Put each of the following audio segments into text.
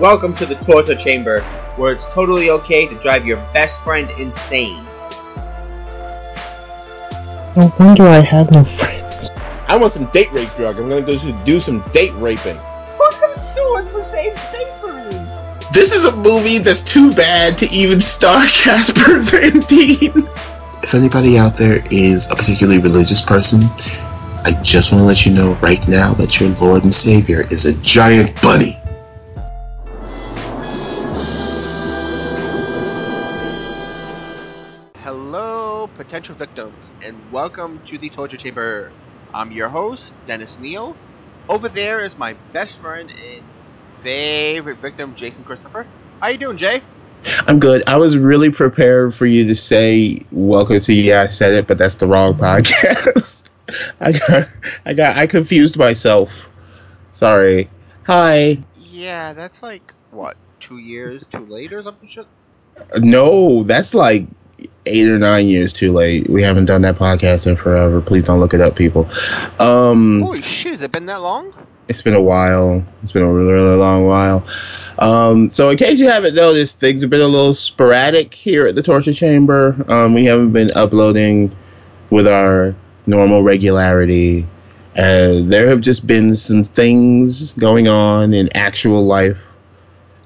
Welcome to the torture chamber, where it's totally okay to drive your best friend insane. Oh, no wonder I had no friends. I want some date rape drug. I'm gonna go do some date raping. Who's gonna sue us for saying space This is a movie that's too bad to even star Casper Van Dien. If anybody out there is a particularly religious person, I just want to let you know right now that your Lord and Savior is a giant bunny. Potential victims, and welcome to the torture chamber. I'm your host, Dennis Neal. Over there is my best friend and favorite victim, Jason Christopher. How you doing, Jay? I'm good. I was really prepared for you to say welcome to Yeah, I said it, but that's the wrong podcast. I got I got I confused myself. Sorry. Hi. Yeah, that's like what, two years too late or something shit? No, that's like eight or nine years too late. We haven't done that podcast in forever. Please don't look it up, people. Um Holy shit, has it been that long? it's been a while. It's been a really, really long while. Um, so, in case you haven't noticed, things have been a little sporadic here at the Torture Chamber. Um, we haven't been uploading with our normal regularity. And there have just been some things going on in actual life.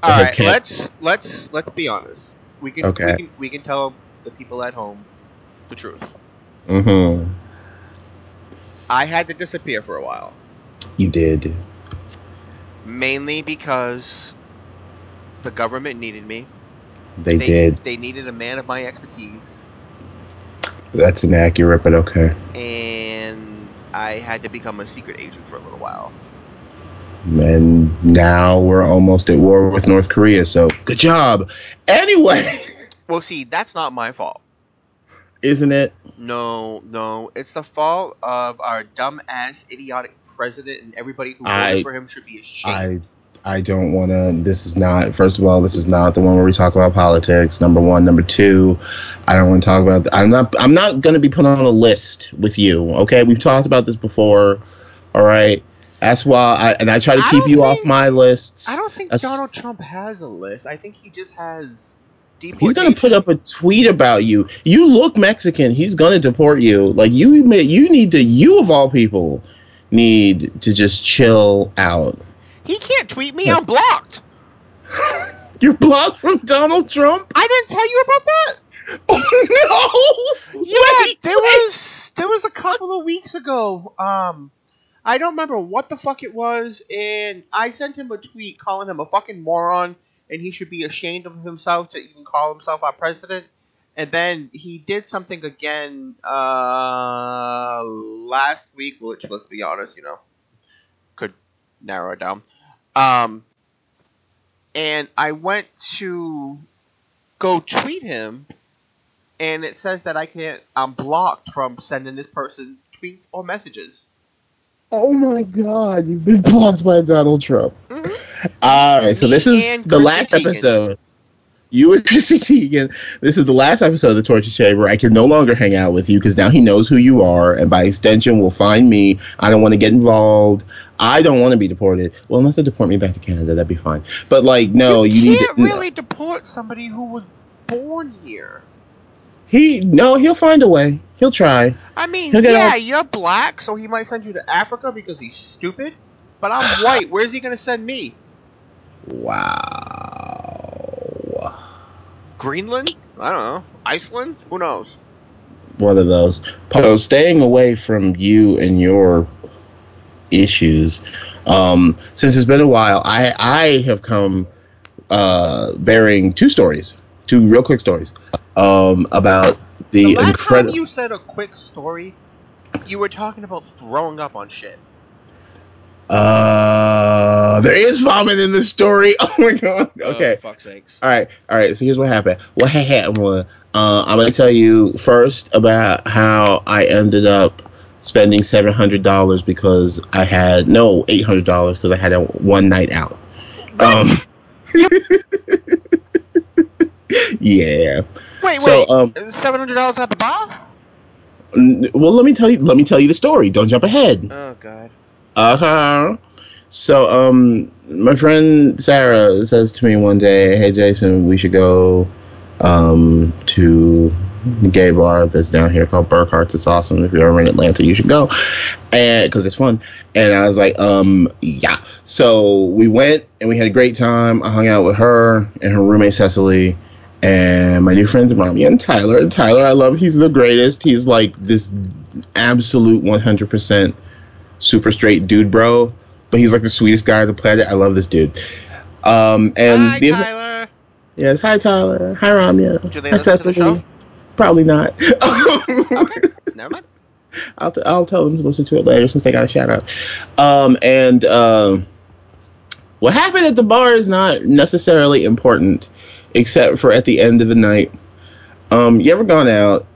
All right, kept- let's let's let's be honest. We can Okay. we can we can tell the people at home the truth. Mm-hmm. I had to disappear for a while, You did. mainly because the government needed me. They, did. They needed a man of my expertise, That's inaccurate, but okay. and I had to become a secret agent for a little while. And now we're almost at war with North Korea, so good job. Anyway, Well, see, that's not my fault. isn't it? No, no, it's the fault of our dumbass, idiotic president, and everybody who voted for him should be ashamed. I I don't want to. This is not. First of all, this is not the one where we talk about politics. Number one. Number two, I don't want to talk about. I'm not. I'm not going to be put on a list with you. Okay, we've talked about this before. All right. That's why. I, and I try to keep you off my lists. I don't think That's- Donald Trump has a list. I think he just has. He's gonna put up a tweet about you. You look Mexican. He's gonna deport you. Like you, you need to. You of all people need to just chill out. He can't tweet me. I'm blocked. You're blocked from Donald Trump. I didn't tell you about that. Oh no! Yeah, Wait, there wait. was there was a couple of weeks ago. Um, I don't remember what the fuck it was, and I sent him a tweet calling him a fucking moron, and he should be ashamed of himself to even call himself our president. And then he did something again uh, last week, which let's be honest, you know, could narrow it down. Um, and I went to go tweet him, and it says that I can't. I'm blocked from sending this person tweets or messages. Oh my God! You've been blocked by Donald Trump. Mhm. All right, so this is the last episode. You and Chrissy Teigen. This is the last episode of the Torture Chamber. I can no longer hang out with you because now he knows who you are, and by extension, will find me. I don't want to get involved. I don't want to be deported. Well, unless they deport me back to Canada, that'd be fine. But like, no, you, need can't to. really deport somebody who was born here. He no, he'll find a way. He'll try. I mean, yeah, all- you're black, so he might send you to Africa because he's stupid. But I'm white. Where's he gonna send me? Wow. Greenland? I don't know. Iceland? Who knows? one of those. So staying away from you and your issues. Um, since it's been a while, I I have come uh, bearing two stories, two real quick stories um, about The, the, last time incredible. you said a quick story, you were talking about throwing up on shit. Uh, there is vomit in this story. Oh my god. Okay. Oh, for fuck's sakes. All right, all right. So here's what happened. What happened was, uh, I'm gonna tell you first about how I ended up spending seven hundred dollars because I had no eight hundred dollars because I had a one night out. Um, yeah. Wait, So, wait. um, Seven hundred dollars at the bar? Well, let me tell you. Let me tell you the story. Don't jump ahead. Oh god. Uh huh. So, um, my friend Sarah says to me one day, "Hey, Jason, we should go um, to a gay bar that's down here called Burkhart's. It's awesome. If you're ever in Atlanta, you should go, and because it's fun." And I was like, "Um, yeah." So we went and we had a great time. I hung out with her and her roommate Cecily. And my new friends Rami and Tyler. And Tyler, I love. He's the greatest. He's like this absolute 100% super straight dude, bro. But he's like the sweetest guy on the planet. I love this dude. Um, and Hi, the- Tyler. yes, hi Tyler, hi Ramya. Do they Hi, listen to the Cecily. show? Probably not. Okay, never mind. I'll, t- I'll tell them to listen to it later since they got a shout out. Um, and um, what happened at the bar is not necessarily important, except for at the end of the night. Um, you ever gone out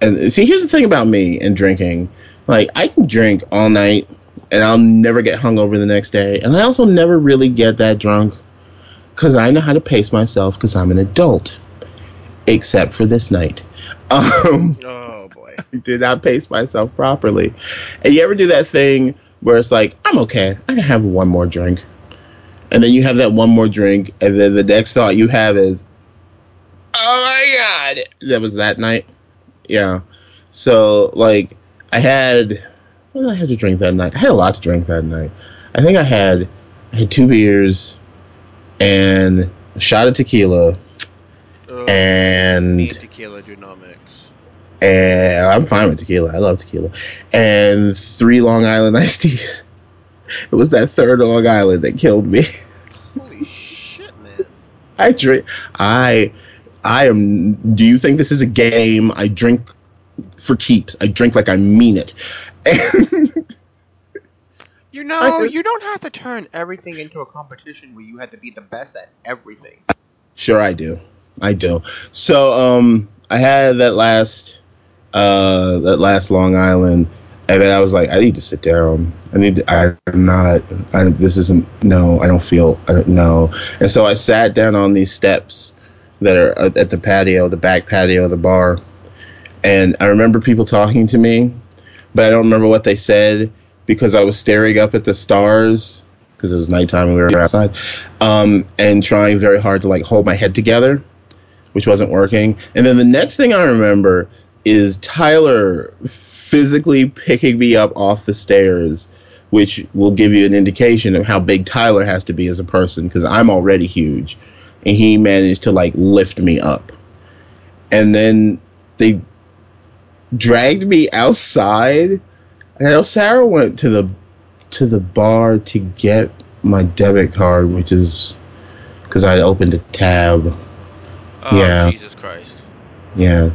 and see? Here's the thing about me and drinking. Like I can drink all night and I'll never get hungover the next day, and I also never really get that drunk because I know how to pace myself because I'm an adult. Except for this night. Um, Oh boy. I did not pace myself properly. And you ever do that thing where it's like, I'm okay, I can have one more drink. And then you have that one more drink, and then the next thought you have is, Oh my god. That was that night. Yeah. So like I had what did I have to drink that night? I had a lot to drink that night. I think I had I had two beers and a shot of tequila and tequila do not mix. and I'm fine with tequila. I love tequila. And three Long Island iced teas. It was that third Long Island that killed me. Holy shit, man. I drink. I. I am. Do you think this is a game? I drink for keeps. I drink like I mean it. And You know, you don't have to turn everything into a competition where you have to be the best at everything. Sure, I do. I do. So, um, I had that last, uh, that last Long Island, and then I was like, I need to sit down. I need. To, I'm not. I, this isn't. No, I don't feel. I don't, no. And so I sat down on these steps that are at at the patio, the back patio of the bar, and I remember people talking to me, but I don't remember what they said because I was staring up at the stars because it was nighttime and we were outside, um, and trying very hard to like hold my head together, which wasn't working. And then the next thing I remember is Tyler physically picking me up off the stairs, which will give you an indication of how big Tyler has to be as a person because I'm already huge, and he managed to like lift me up, and then they dragged me outside. And I know Sarah went to the to the bar to get my debit card, which is because I opened a tab. Oh, Yeah. Jesus Christ. Yeah.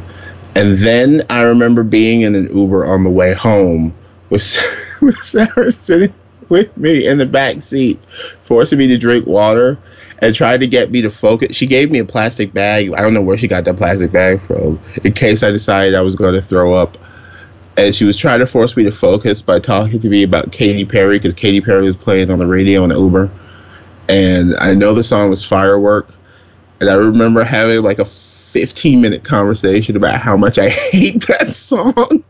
And then I remember being in an Uber on the way home with, with Sarah sitting with me in the back seat, forcing me to drink water and trying to get me to focus. She gave me a plastic bag. I don't know where she got that plastic bag from, in case I decided I was going to throw up. And she was trying to force me to focus by talking to me about Katy Perry because Katy Perry was playing on the radio the Uber. And I know the song was Firework. And I remember having like a 15 minute conversation about how much I hate that song.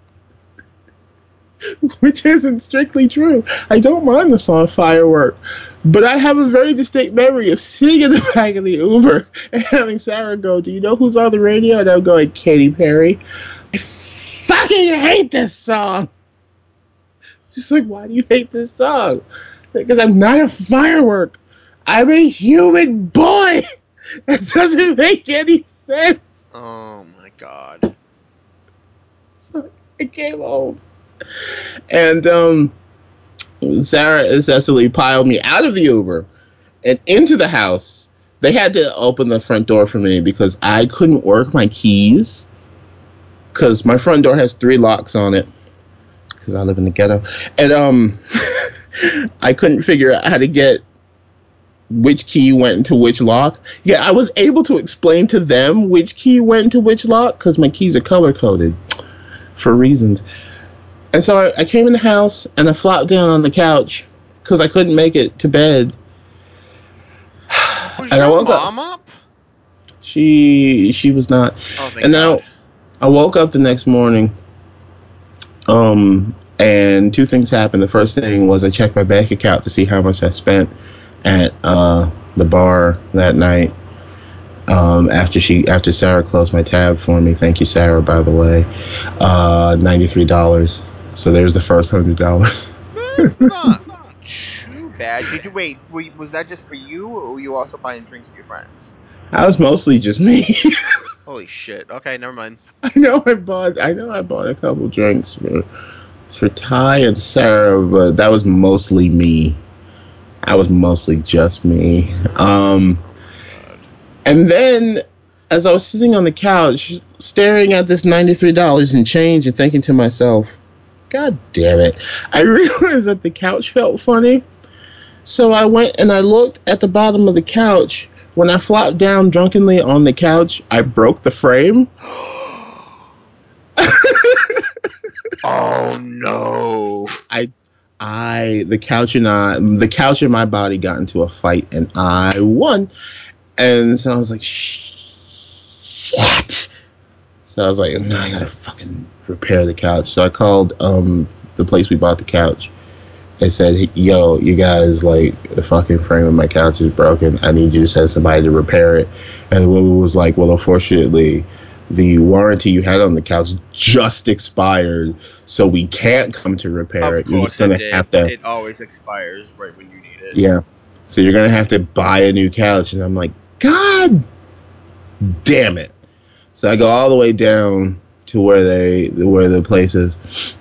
Which isn't strictly true. I don't mind the song Firework. But I have a very distinct memory of sitting in the back of the Uber and having Sarah go, Do you know who's on the radio? And I'm going, Katy Perry. I fucking hate this song. She's like, Why do you hate this song? Because I'm not a firework. I'm a human boy. That doesn't make any sense. Oh my god. So I came home. And um Sarah and Cecily piled me out of the Uber and into the house. They had to open the front door for me because I couldn't work my keys. Because my front door has three locks on it. Because I live in the ghetto. And um I couldn't figure out how to get which key went into which lock. Yeah, I was able to explain to them which key went into which lock because my keys are color coded for reasons. And so I, I came in the house and I flopped down on the couch because I couldn't make it to bed. Was And I woke up- mom up? She she was not. Oh, And now- God. I woke up the next morning, um, and two things happened. The first thing was I checked my bank account to see how much I spent at uh, the bar that night. Um, after she after Sarah closed my tab for me, thank you Sarah by the way, uh, ninety three dollars. So there's the first hundred dollars. That's not too bad. Did you wait? Was that just for you, or were you also buying drinks for your friends? That was mostly just me. Holy shit. Okay, never mind. I know I bought I know I bought a couple drinks for for Ty and Sarah, but that was mostly me. That was mostly just me. Um and then as I was sitting on the couch staring at this $93 in change and thinking to myself, God damn it. I realized that the couch felt funny. So I went and I looked at the bottom of the couch. When I flopped down drunkenly on the couch, I broke the frame. Oh no. I I the couch and I the couch and my body got into a fight and I won. And so I was like, shit. So I was like, no, I gotta fucking repair the couch. So I called um the place we bought the couch. They said, yo, you guys like the fucking frame of my couch is broken. I need you to send somebody to repair it. And the woman was like, well, unfortunately, the warranty you had on the couch just expired, so we can't come to repair Of it. You're just gonna it have to It always expires right when you need it. yeah. So you're gonna have to buy a new couch, and I'm like, God damn it! So I go all the way down to where they where the place is.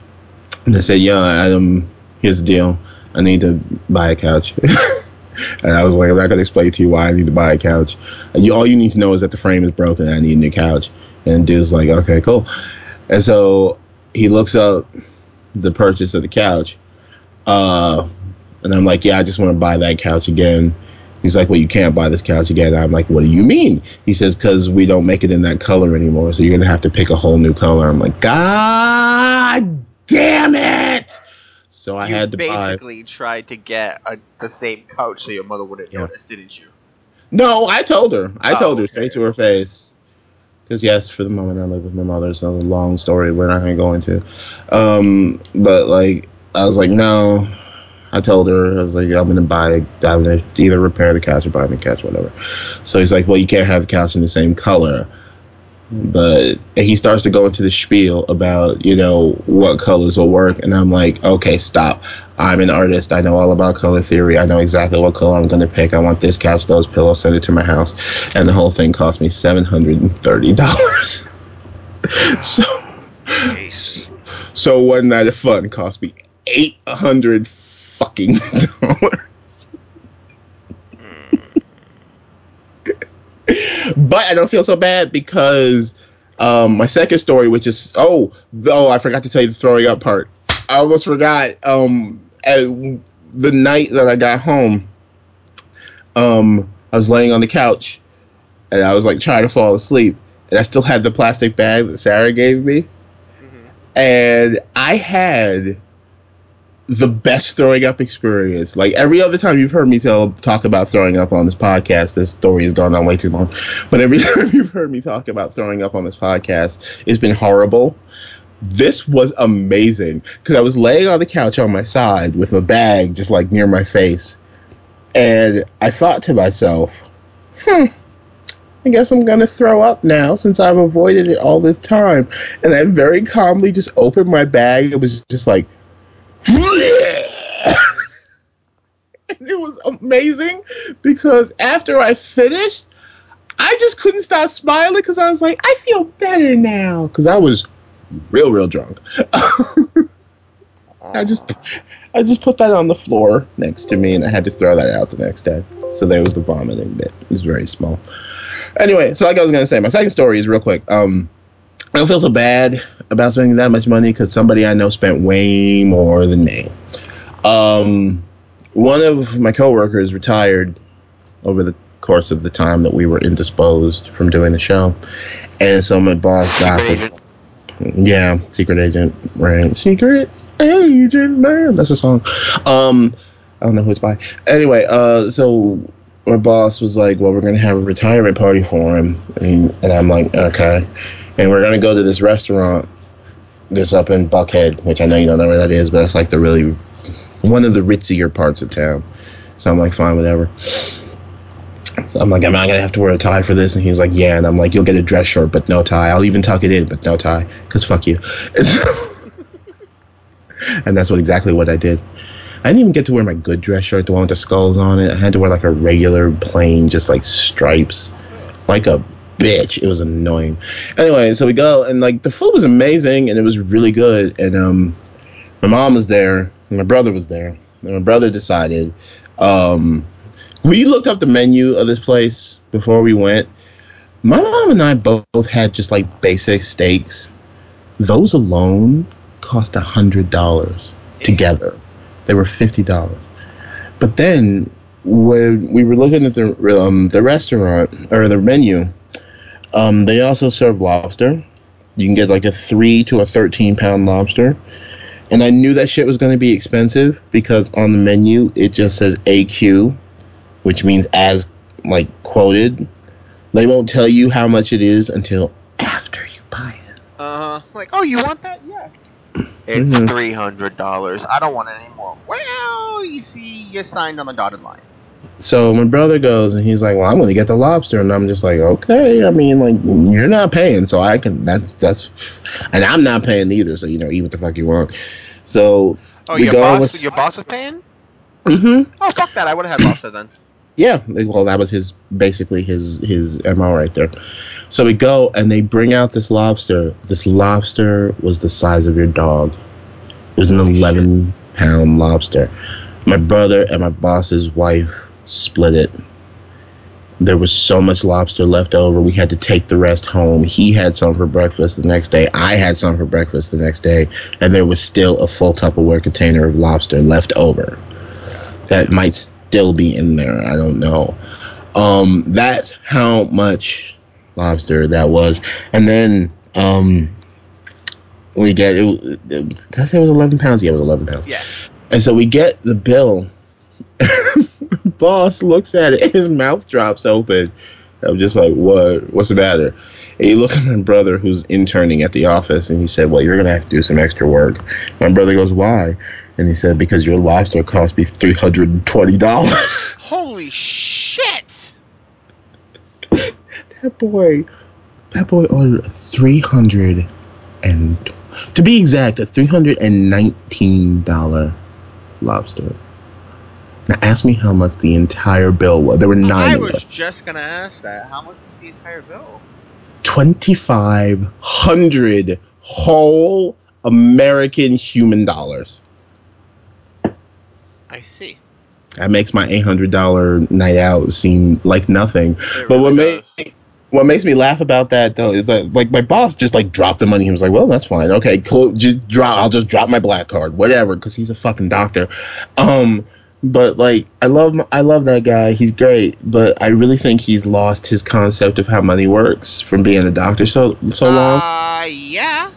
And they said, "Yo, Adam, here's the deal. I need to buy a couch." and I was like, "I'm not gonna explain to you why I need to buy a couch. You, all you need to know is that the frame is broken. I need a new couch." And dude's like, "Okay, cool." And so he looks up the purchase of the couch. Uh, and I'm like, yeah, I just want to buy that couch again. He's like, well, you can't buy this couch again. I'm like, what do you mean? He says, because we don't make it in that color anymore. So you're going to have to pick a whole new color. I'm like, God damn it. So I you had to buy. basically tried to get a, the same couch so your mother wouldn't Yeah. notice, didn't you? No, I told her. I Oh, told her okay. straight to her face. Because yes, for the moment I live with my mother. It's a long story we're not gonna go into. Um, but like I was like, no. I told her I was like, I'm gonna buy. I'm gonna either repair the couch or buy the couch, whatever. So he's like, well, you can't have the couch in the same color. But he starts to go into the spiel about you know what colors will work, and I'm like, okay, stop. I'm an artist. I know all about color theory. I know exactly what color I'm going to pick. I want this couch, those pillows, send it to my house. And the whole thing cost me $730. so, so one night of fun cost me 800 fucking dollars. but I don't feel so bad because um, my second story, which is oh, oh, I forgot to tell you the throwing up part. I almost forgot. Um, the night that I got home, um, I was laying on the couch and I was like trying to fall asleep, and I still had the plastic bag that Sarah gave me, Mhm. and I had the best throwing up experience. Like every other time you've heard me tell talk about throwing up on this podcast, this story has gone on way too long. But every time you've heard me talk about throwing up on this podcast, it's been horrible. This was amazing because I was laying on the couch on my side with a bag just like near my face, and I thought to myself, "Hmm, I guess I'm gonna throw up now since I've avoided it all this time." And I very calmly just opened my bag. It was just like and it was amazing because after I finished, I just couldn't stop smiling because I was like, I feel better now because I was real, real drunk. I just, I just put that on the floor next to me, and I had to throw that out the next day. So there was the vomiting bit. It was very small. Anyway, so like I was gonna say, my second story is real quick. Um, I don't feel so bad about spending that much money because somebody I know spent way more than me. Um, one of my coworkers retired over the course of the time that we were indisposed from doing the show, and so my boss got yeah, secret agent, right? Secret agent, man, that's a song. Um, I don't know who it's by. Anyway, uh, so my boss was like, "Well, we're gonna have a retirement party for him," and, and I'm like, "Okay," and we're gonna go to this restaurant this up in Buckhead, which I know you don't know where that is, but it's like the really one of the ritzier parts of town. So I'm like, fine, whatever. So I'm like, am I gonna have to wear a tie for this? And he's like, yeah. And I'm like, you'll get a dress shirt, but no tie. I'll even tuck it in, but no tie, cause fuck you. And, so- and that's what exactly what I did. I didn't even get to wear my good dress shirt, the one with the skulls on it. I had to wear like a regular plain, just like stripes, like a bitch. It was annoying. Anyway, so we go and like the food was amazing and it was really good. And um, my mom was there, my brother was there, and my brother decided. Um, we looked up the menu of this place before we went. My mom and I both had just like basic steaks. Those alone cost a hundred dollars together. They were fifty dollars. But then when we were looking at the um, the restaurant or the menu, um, they also serve lobster. You can get like a three to a thirteen pound lobster. And I knew that shit was going to be expensive because on the menu it just says AQ, which means as like quoted. They won't tell you how much it is until after you buy it. Uh huh. Like, oh, you want that? Yeah. It's Mhm. three hundred dollars. I don't want it anymore. Well, you see, you signed on the dotted line. So my brother goes and he's like, "Well, I'm going to get the lobster," and I'm just like, "Okay." I mean, like you're not paying, so I can. That that's, and I'm not paying either. So you know, eat what the fuck you want. So Oh, We your go boss, with- your boss was paying? Mm-hmm. Oh, fuck that! I would have had lobster then. yeah, well, that was his basically his his mo right there. So we go and they bring out this lobster. This lobster was the size of your dog. It was an 11 pound lobster. My brother and my boss's wife split it. There was so much lobster left over. We had to take the rest home. He had some for breakfast the next day. I had some for breakfast the next day. And there was still a full Tupperware container of lobster left over. That might still be in there. I don't know. Um, that's how much lobster that was. And then um, we get it. Did I say it was 11 pounds? Yeah, it was 11 pounds. Yeah. And so we get the bill. Boss looks at it, and his mouth drops open. I'm just like, what? What's the matter? And he looks at my brother who's interning at the office, and he said, well, you're going to have to do some extra work. My brother goes, why? And he said, because your lobster cost me $320. Holy shit! that boy, that boy ordered a 300 and, to be exact, a $319 lobster. Now ask me how much the entire bill was. There were nine I was us. just gonna ask that. How much was the entire bill? 2,500 whole American human dollars. I see. That makes my $800 night out seem like nothing. It But what really made what makes me laugh about that though is that like my boss just like dropped the money. He was like, "Well, that's fine. Okay. Just drop. I'll just drop my black card, whatever." Because he's a fucking doctor. Um, but like I love I love that guy. He's great, but I really think he's lost his concept of how money works from being a doctor so so long. Uh, yeah.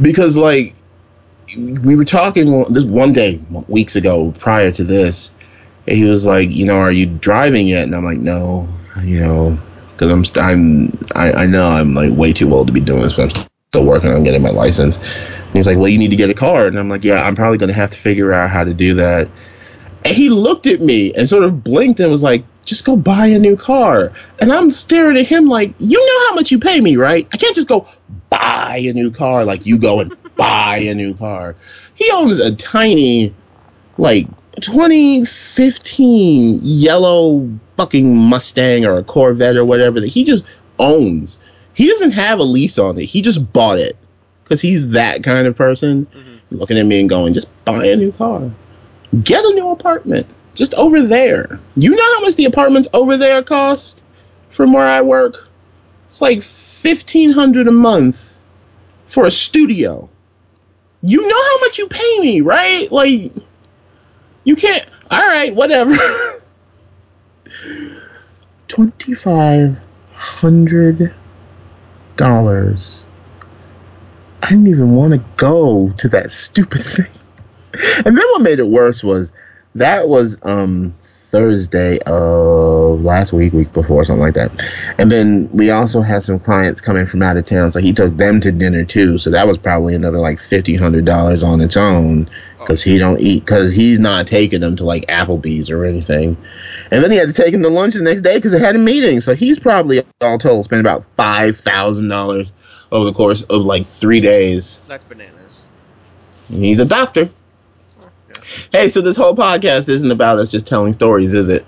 because like we were talking this one day weeks ago prior to this and he was like you know are you driving yet and i'm like no you know because i'm i'm I, I know i'm like way too old to be doing this but i'm still working on getting my license and he's like well you need to get a car and i'm like yeah i'm probably going to have to figure out how to do that and he looked at me and sort of blinked and was like just go buy a new car and i'm staring at him like you know how much you pay me right i can't just go buy a new car like you go and buy a new car. He owns a tiny, like 2015 yellow fucking Mustang or a Corvette or whatever that he just owns. He doesn't have a lease on it. He just bought it because he's that kind of person. Mhm. Looking at me and going, just buy a new car, get a new apartment, just over there. You know how much the apartments over there cost from where I work? It's like fifteen hundred a month for a studio. You know how much you pay me, right? Like, you can't. All right, whatever. Twenty five hundred dollars. I didn't even want to go to that stupid thing. And then what made it worse was that was um Thursday of last week, week before, something like that. And then we also had some clients coming from out of town, so he took them to dinner too. So that was probably another like fifty hundred dollars on its own because he don't eat because he's not taking them to like Applebee's or anything. And then he had to take them to lunch the next day because they had a meeting. So he's probably all told spent about five thousand dollars over the course of like three days. That's bananas. He's a doctor. Hey, so this whole podcast isn't about us just telling stories, is it?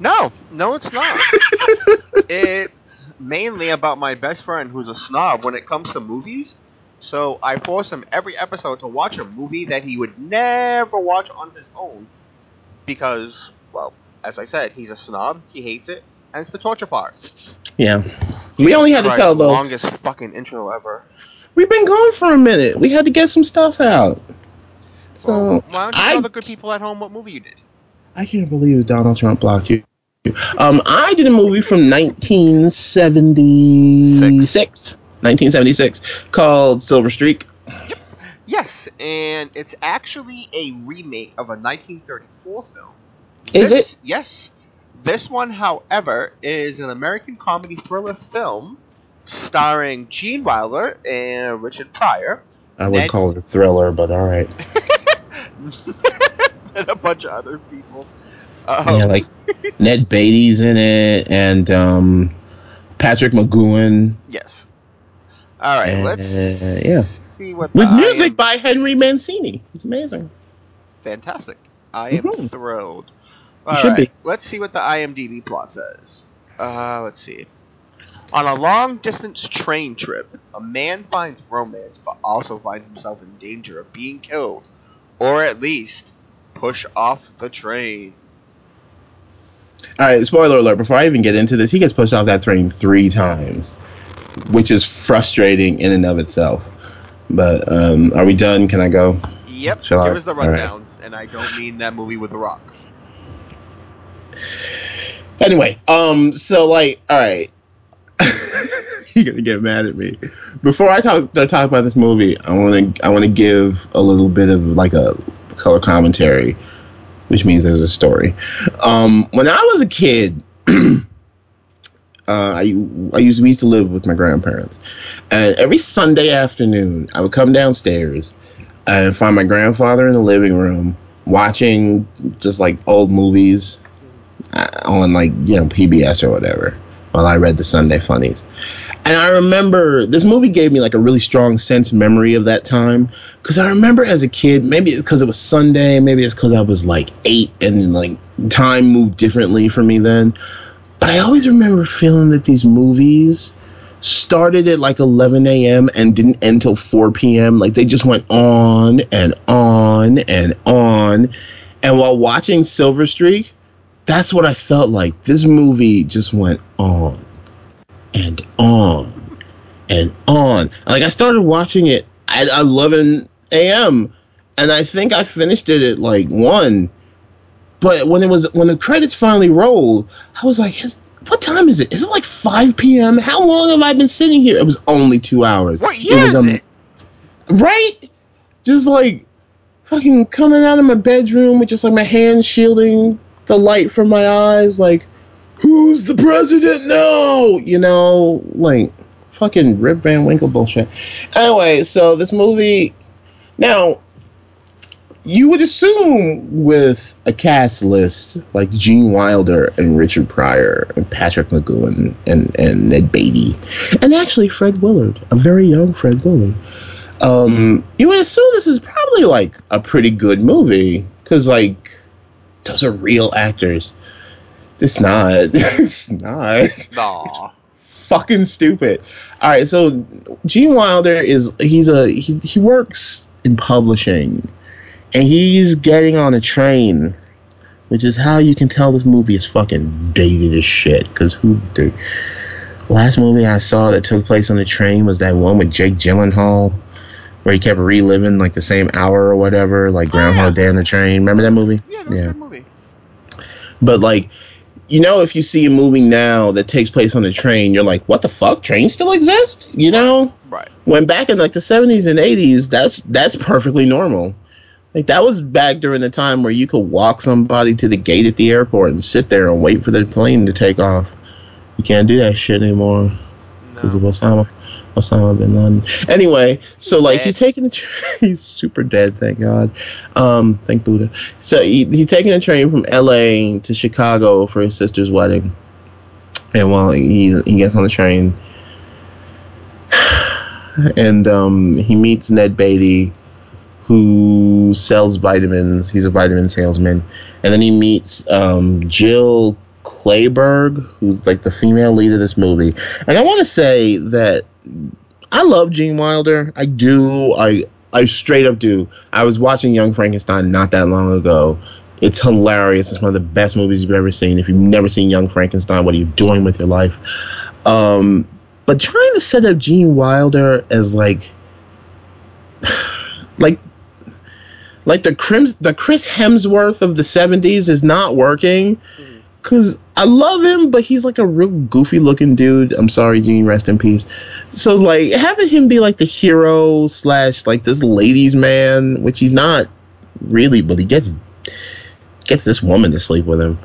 No, no, it's not. it's mainly about my best friend who's a snob when it comes to movies. So I force him every episode to watch a movie that he would never watch on his own because, well, as I said, he's a snob. He hates it, and it's the torture part. Yeah. We only had to tell those. longest fucking intro ever. We've been gone for a minute. We had to get some stuff out. So Well, why don't you I tell the good people at home what movie you did? I can't believe Donald Trump blocked you. Um, I did a movie from 1976, 1976, called Silver Streak. Yep. Yes, and it's actually a remake of a 1934 film. Is this, Yes. This one, however, is an American comedy thriller film starring Gene Wilder and Richard Pryor I would Ned- call it a thriller, but all right. and a bunch of other people. Um, Yeah, like Ned Beatty's in it, and um, Patrick McGoohan yes. All right, let's Uh, yeah. see what with music IM by Henry Mancini. It's amazing. Fantastic. I am Mhm. thrilled. All right, be. let's see what the IMDb plot says. Uh, let's see. On a long distance train trip, a man finds romance but also finds himself in danger of being killed, or at least push off the train. All right, spoiler alert. Before I even get into this, he gets pushed off that train three times, which is frustrating in and of itself. But um, are we done? Can I go? Yep, Shall I? give us the All right. rundown, and I don't mean that movie with The Rock. Anyway, um, so like, all right, you're gonna get mad at me. Before I talk, start talking about this movie, I want to, I want to give a little bit of like a color commentary, which means there's a story. Um, when I was a kid, uh, I, I used we used to live with my grandparents, and every Sunday afternoon, I would come downstairs and find my grandfather in the living room watching just like old movies uh, on like you know PBS or whatever while I read the Sunday funnies. And I remember this movie gave me like a really strong sense memory of that time because I remember as a kid, maybe it's because it was Sunday, maybe it's because I was like eight and like time moved differently for me then. But I always remember feeling that these movies started at like 11 a.m. and didn't end till 4 p.m. Like they just went on and on and on. And while watching Silver Streak, that's what I felt like. This movie just went on and on and on. Like I started watching it at 11 a.m. and I think I finished it at like one. But when it was when the credits finally rolled, I was like, "Is- "What time is it? Is it like 5 p.m.? How long have I been sitting here?" It was only two hours. What year was, is um, it? Right? Just like fucking coming out of my bedroom with just like my hand shielding the light from my eyes, like, who's the president now? You know, like fucking Rip Van Winkle bullshit. Anyway, so this movie now you would assume with a cast list like Gene Wilder and Richard Pryor and Patrick McGoohan and, and Ned Beatty and actually Fred Willard, a very young Fred Willard um, you would assume this is probably like a pretty good movie because like those are real actors. It's not. it's not. Nah. Fucking stupid. All right, so Gene Wilder is he's a he, he works in publishing, and he's getting on a train, which is how you can tell this movie is fucking dated as shit. Because who the last movie I saw that took place on the train was that one with Jake Gyllenhaal where he kept reliving like the same hour or whatever, like oh, Groundhog Day on the train. Remember that movie? Yeah, a good movie. But like, you know, if you see a movie now that takes place on a train, you're like, what the fuck? Trains still exist? You know? Right. When back in like the 70s and 80s, that's that's perfectly normal. Like that was back during the time where you could walk somebody to the gate at the airport and sit there and wait for the plane to take off. You can't do that shit anymore because of No. Osama Osama bin Laden. Anyway, so like dead. he's taking the tra- he's super dead, thank God. Um, thank Buddha. So he, he's taking a train from L.A. to Chicago for his sister's wedding, and while he he gets on the train, and um, he meets Ned Beatty, who sells vitamins. He's a vitamin salesman, and then he meets um, Jill Clayburgh, who's like the female lead of this movie. And I want to say that I love Gene Wilder. I do. I I straight up do. I was watching Young Frankenstein not that long ago. It's hilarious. It's one of the best movies you've ever seen. If you've never seen Young Frankenstein, what are you doing with your life? Um, but trying to set up Gene Wilder as like, like, like the Crims, the Chris Hemsworth of the '70s is not working. Mhm. Cause I love him, but he's like a real goofy looking dude. I'm sorry, Gene, rest in peace. So like having him be like the hero slash like this ladies man, which he's not really, but he gets gets this woman to sleep with him.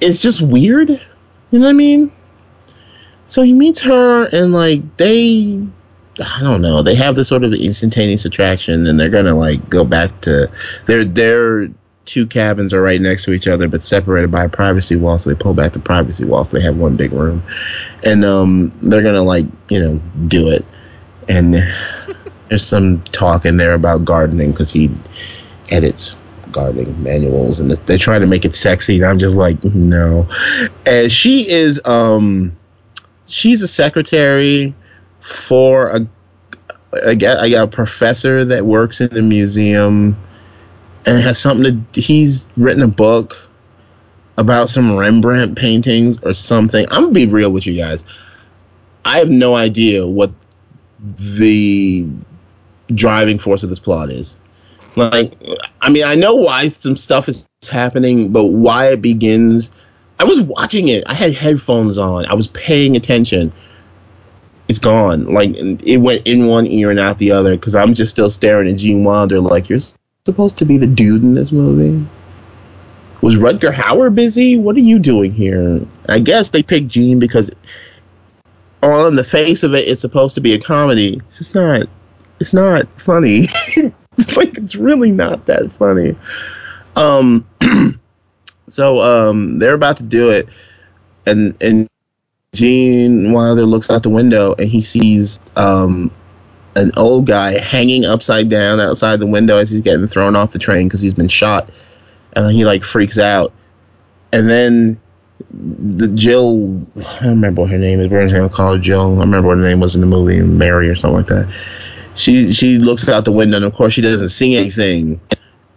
It's just weird. You know what I mean? So he meets her and like they I don't know, they have this sort of instantaneous attraction and they're gonna like go back to their their two cabins are right next to each other but separated by a privacy wall, so they pull back the privacy wall so they have one big room. And um they're gonna like, you know, do it. And there's some talk in there about gardening because he edits gardening manuals and they try to make it sexy and I'm just like no. And she is um she's a secretary for a I got a professor that works in the museum and it has something to he's written a book about some Rembrandt paintings or something. I'm gonna be real with you guys. I have no idea what the driving force of this plot is. Like, I mean, I know why some stuff is happening, but why it begins. I was watching it. I had headphones on. I was paying attention. It's gone. Like it went in one ear and out the other because I'm just still staring at Gene Wilder. Like you're supposed to be the dude in this movie. Was Rutger Hauer busy? What are you doing here? I guess they picked Gene because on the face of it, it's supposed to be a comedy. It's not. It's not funny. it's like it's really not that funny. Um. so um, they're about to do it, and and Gene Wilder looks out the window and he sees um an old guy hanging upside down outside the window as he's getting thrown off the train because he's been shot, and he like freaks out, and then the Jill, I don't remember what her name is. We're gonna call her Jill. I remember what her name was in the movie, Mary or something like that. She she looks out the window and of course she doesn't see anything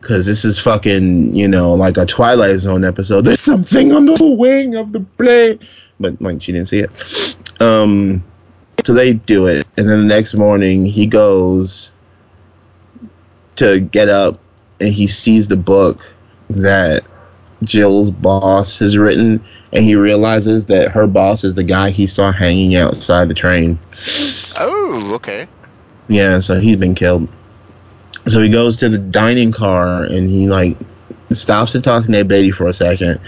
because this is fucking you know like a Twilight Zone episode. There's something on the wing of the plane, but like she didn't see it. Um, so they do it, and then the next morning he goes to get up and he sees the book that Jill's boss has written, and he realizes that her boss is the guy he saw hanging outside the train. Oh, okay. Yeah, so he's been killed. So he goes to the dining car and he like stops to talk to Ned Beatty for a second,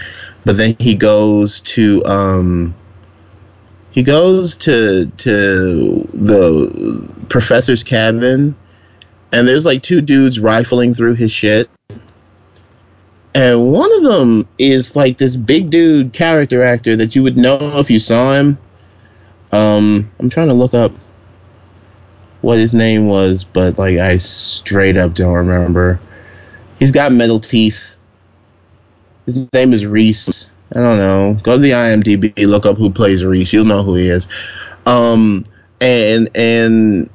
but then he goes to um he goes to to the professor's cabin and there's like two dudes rifling through his shit. And one of them is like this big dude character actor that you would know if you saw him. Um, I'm trying to look up what his name was, but like I straight up don't remember. He's got metal teeth. His name is Reese. I don't know. Go to the IMDb, look up who plays Reese. You'll know who he is. Um, and and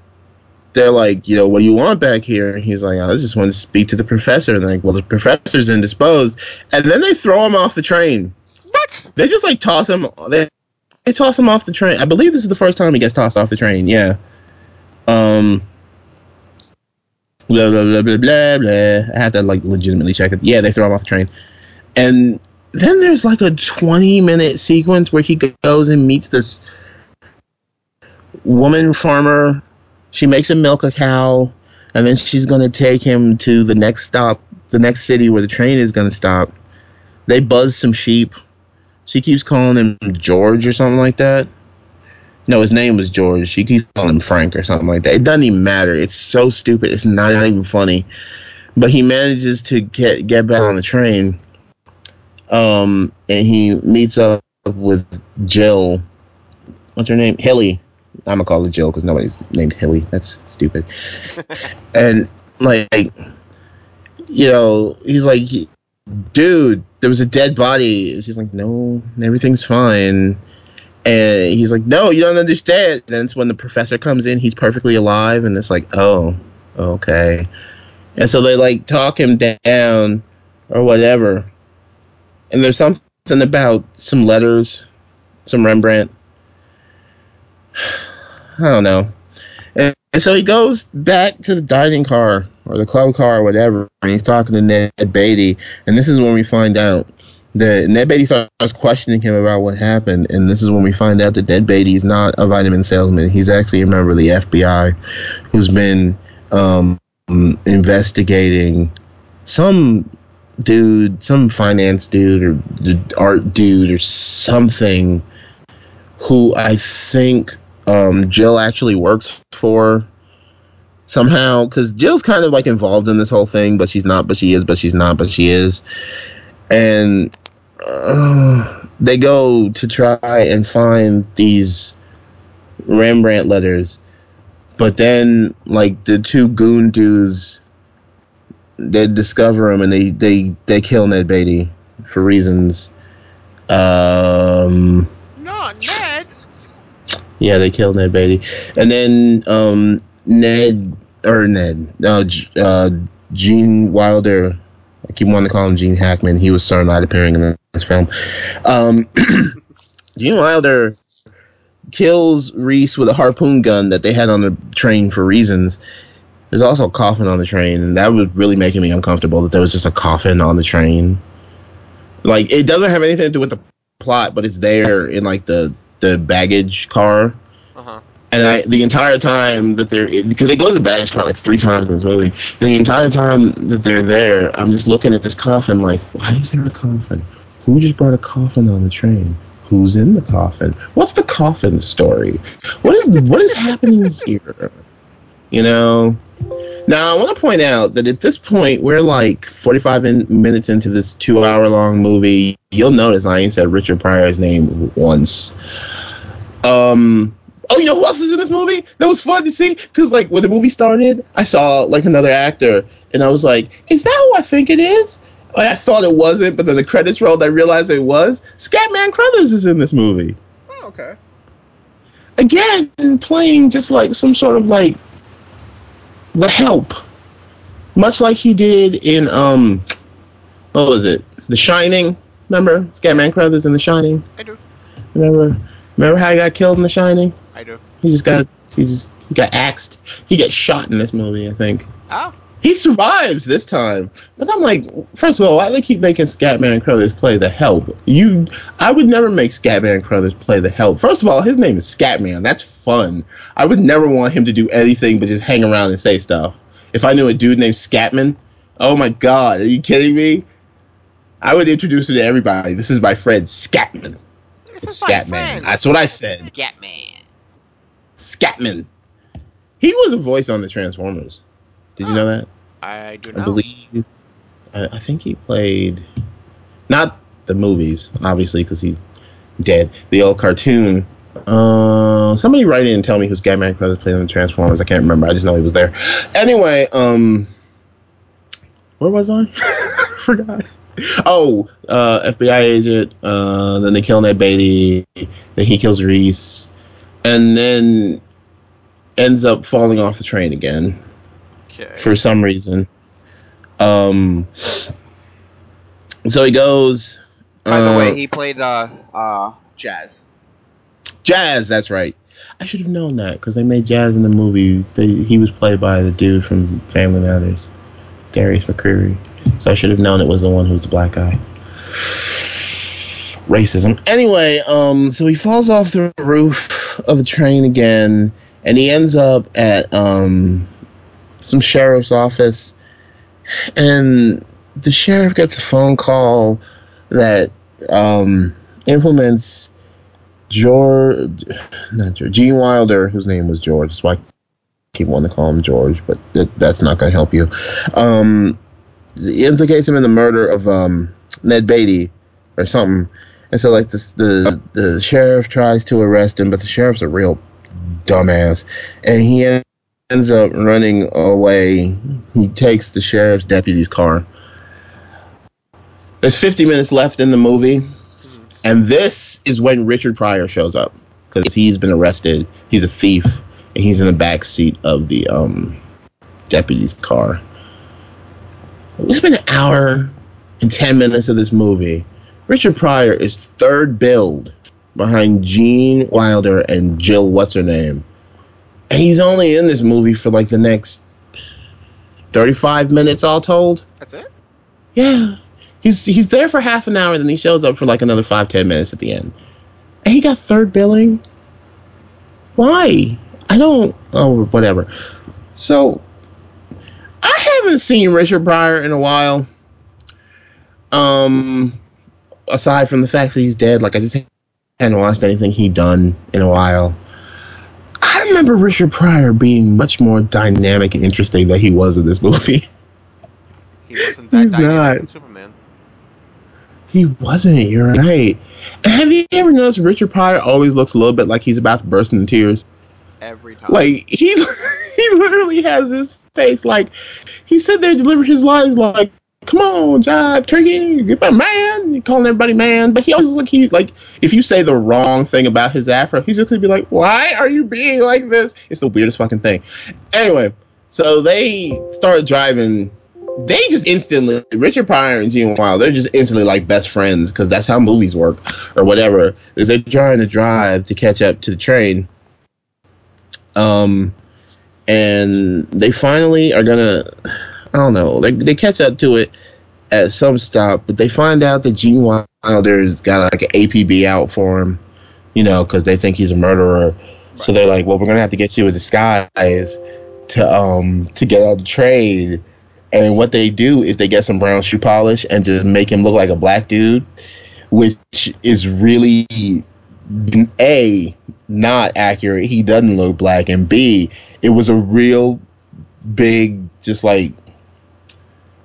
they're like, you know, what do you want back here? And he's like, I just want to speak to the professor. And they're like, well, the professor's indisposed. And then they throw him off the train. What? They just like toss him. They, they toss him off the train. I believe this is the first time he gets tossed off the train. Yeah. Um. Blah blah blah blah blah blah. I have to like legitimately check it. Yeah, they throw him off the train, and then there's like a 20 minute sequence where he goes and meets this woman farmer. She makes him milk a cow. and then she's gonna take him to the next stop, the next city where the train is gonna stop. They buzz some sheep. She keeps calling him George or something like that. No, his name was George. She keeps calling him Frank or something like that. It doesn't even matter. It's so stupid. It's not even funny. But he manages to get get back on the train. Um, and he meets up with Jill. What's her name? Hilly. I'm gonna call her Jill because nobody's named Hilly. That's stupid. and like, you know, he's like, dude, there was a dead body. And she's like, no, everything's fine. And he's like, no, you don't understand. And it's when the professor comes in, he's perfectly alive, and it's like, oh, okay. And so they like talk him down or whatever. And there's something about some letters, some Rembrandt. I don't know. And, and so he goes back to the dining car or the club car or whatever, and he's talking to Ned Beatty. And this is when we find out that Ned Beatty starts questioning him about what happened. And this is when we find out that Ned Beatty is not a vitamin salesman. He's actually a member of the FBI who's been um, investigating some dude, some finance dude or the art dude or something who I think um, Jill actually works for somehow because Jill's kind of like involved in this whole thing, but she's not, but she is, but she's not, but she is. And uh, they go to try and find these Rembrandt letters, but then like the two goon dudes, they discover him and they they they kill Ned Beatty for reasons. Um, Not Ned. yeah, they kill Ned Beatty, and then um, Ned or Ned, uh, uh, Gene Wilder. I keep wanting to call him Gene Hackman. He was starting not appearing in this film. Um, Gene Wilder kills Reese with a harpoon gun that they had on the train for reasons. There's also a coffin on the train, and that was really making me uncomfortable that there was just a coffin on the train. Like it doesn't have anything to do with the plot, but it's there in like the the baggage car. Uh huh. And I, the entire time that they're, because they go to the baggage car like three times in this movie, the entire time that they're there, I'm just looking at this coffin like, why is there a coffin? Who just brought a coffin on the train? Who's in the coffin? What's the coffin story? What is what is happening here? You know. Now I want to point out that at this point we're like 45 in, minutes into this two-hour-long movie. You'll notice I ain't said Richard Pryor's name once. Um. Oh, you know who else is in this movie? That was fun to see because, like, when the movie started, I saw like another actor, and I was like, "Is that who I think it is?" I thought it wasn't, but then the credits rolled. I realized it was. Scatman Crothers is in this movie Oh, okay. again, playing just like some sort of like the help, much like he did in um, what was it, The Shining? Remember Scatman Crothers in The Shining? I do. Remember? Remember how he got killed in The Shining? I do. He just got he just he got axed. He got shot in this movie, I think. Oh. He survives this time. But I'm like, first of all, why do they keep making Scatman Crothers play the help? You I would never make Scatman Crothers play the help. First of all, his name is Scatman. That's fun. I would never want him to do anything but just hang around and say stuff. If I knew a dude named Scatman, oh my god, are you kidding me? I would introduce him to everybody. This is my friend Scatman. This It's is my Scatman. That's what I said. Scatman. Scatman. He was a voice on the Transformers. Did you oh. know that? I do I believe. I, I think he played, not the movies, obviously, because he's dead. The old cartoon. Uh, somebody write in and tell me who Scatman Crothers played on the Transformers. I can't remember. I just know he was there. Anyway, um, where was I? Forgot. Oh, uh, FBI agent. Uh, then they kill Ned Beatty. Then he kills Reese, and then ends up falling off the train again Okay. for some reason. Um, so he goes. By the uh, way, he played uh uh jazz. Jazz. That's right. I should have known that because they made Jazz in the movie. They, he was played by the dude from Family Matters, Darius McCreary. So I should have known it was the one who was the black guy. Racism. Anyway, um, so he falls off the roof of the train again, and he ends up at um, some sheriff's office, and the sheriff gets a phone call that um, implements George, not George, Gene Wilder, whose name was George. That's why I keep wanting to call him George, but that, that's not going to help you. Um, implicates him in the murder of um, Ned Beatty or something. And so, like, the the sheriff tries to arrest him, but the sheriff's a real dumbass, and he ends up running away. He takes the sheriff's deputy's car. There's 50 minutes left in the movie, and this is when Richard Pryor shows up because he's been arrested. He's a thief, and he's in the back seat of the um, deputy's car. It's been an hour and 10 minutes of this movie. Richard Pryor is third billed behind Gene Wilder and Jill What's Her Name. He's only in this movie for like the next 35 minutes all told. That's it. Yeah. He's he's there for half an hour, then he shows up for like another five, ten minutes at the end. And he got third billing? Why? I don't oh whatever. So I haven't seen Richard Pryor in a while. Um aside from the fact that he's dead, like I just hadn't watched anything he'd done in a while. I remember Richard Pryor being much more dynamic and interesting than he was in this movie. He wasn't that He's dynamic not. Superman. He wasn't. You're right. Have you ever noticed Richard Pryor always looks a little bit like he's about to burst into tears? Every time. Like he, he literally has this face like he said there delivered his lines like, "Come on, Jive Turkey, get my man." Calling everybody man, but he always like he like if you say the wrong thing about his afro, he's just gonna be like, "Why are you being like this?" It's the weirdest fucking thing. Anyway, so they started driving they just instantly Richard Pryor and Gene Wilder, they're just instantly like best friends because that's how movies work or whatever. Is they're trying to drive to catch up to the train. Um, and they finally are gonna, I don't know, they they catch up to it at some stop, but they find out that Gene Wilder's got like an APB out for him, you know, because they think he's a murderer. So they're like, well, we're gonna have to get you a disguise to um to get on the train. And what they do is they get some brown shoe polish and just make him look like a black dude, which is really a not accurate. He doesn't look black, and b it was a real big just like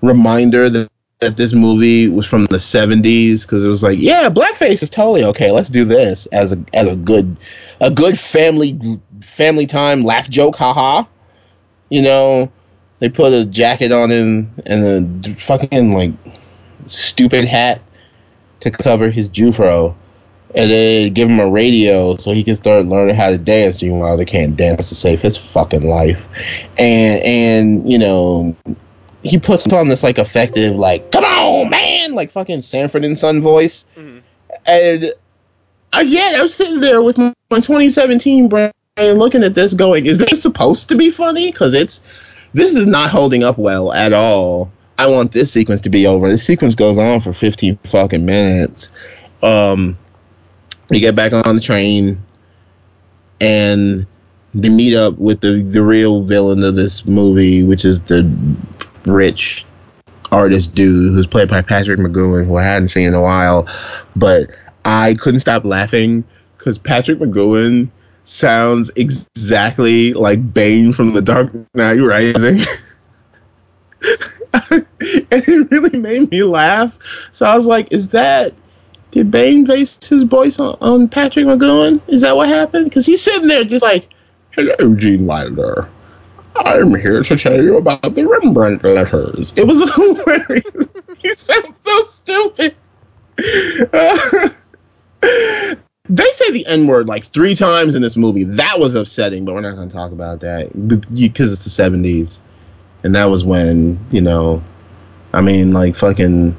reminder that, that this movie was from the 70s because it was like yeah blackface is totally okay let's do this as a as a good a good family family time laugh joke haha. You know they put a jacket on him and a fucking like stupid hat to cover his jufro. And then give him a radio so he can start learning how to dance. Gene Wilder can't dance to save his fucking life, and and you know he puts on this like effective like come on man like fucking Sanford and Son voice, Mhm. and again I'm sitting there with my, my 2017 brain looking at this going is this supposed to be funny because it's this is not holding up well at all. I want this sequence to be over. This sequence goes on for 15 fucking minutes. Um, we get back on the train and they meet up with the, the real villain of this movie, which is the rich artist dude who's played by Patrick McGoohan, who I hadn't seen in a while. But I couldn't stop laughing because Patrick McGoohan sounds exactly like Bane from The Dark Knight Rising. and it really made me laugh. So I was like, is that did Bane base his voice on, on Patrick McGoohan? Is that what happened? Because he's sitting there just like, hello, Gene Wilder. I'm here to tell you about the Rembrandt letters. It was hilarious. he sounds so stupid. they say the N word like three times in this movie. That was upsetting, but we're not going to talk about that because it's the 70s. And that was when, you know, I mean, like fucking,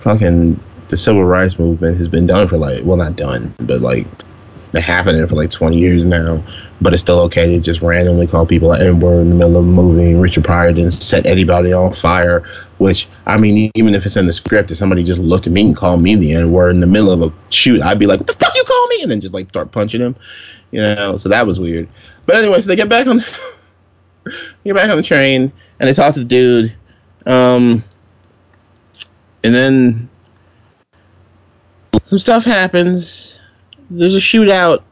fucking the civil rights movement has been done for like well not done but like been happening for like 20 years now but it's still okay to just randomly call people an n-word in the middle of a movie richard pryor didn't set anybody on fire which i mean even if it's in the script if somebody just looked at me and called me the n-word in the middle of a shoot i'd be like what the fuck you call me and then just like start punching him you know so that was weird but anyway so they get back on we get back on the train, and they talk to the dude. Um, and then some stuff happens. There's a shootout,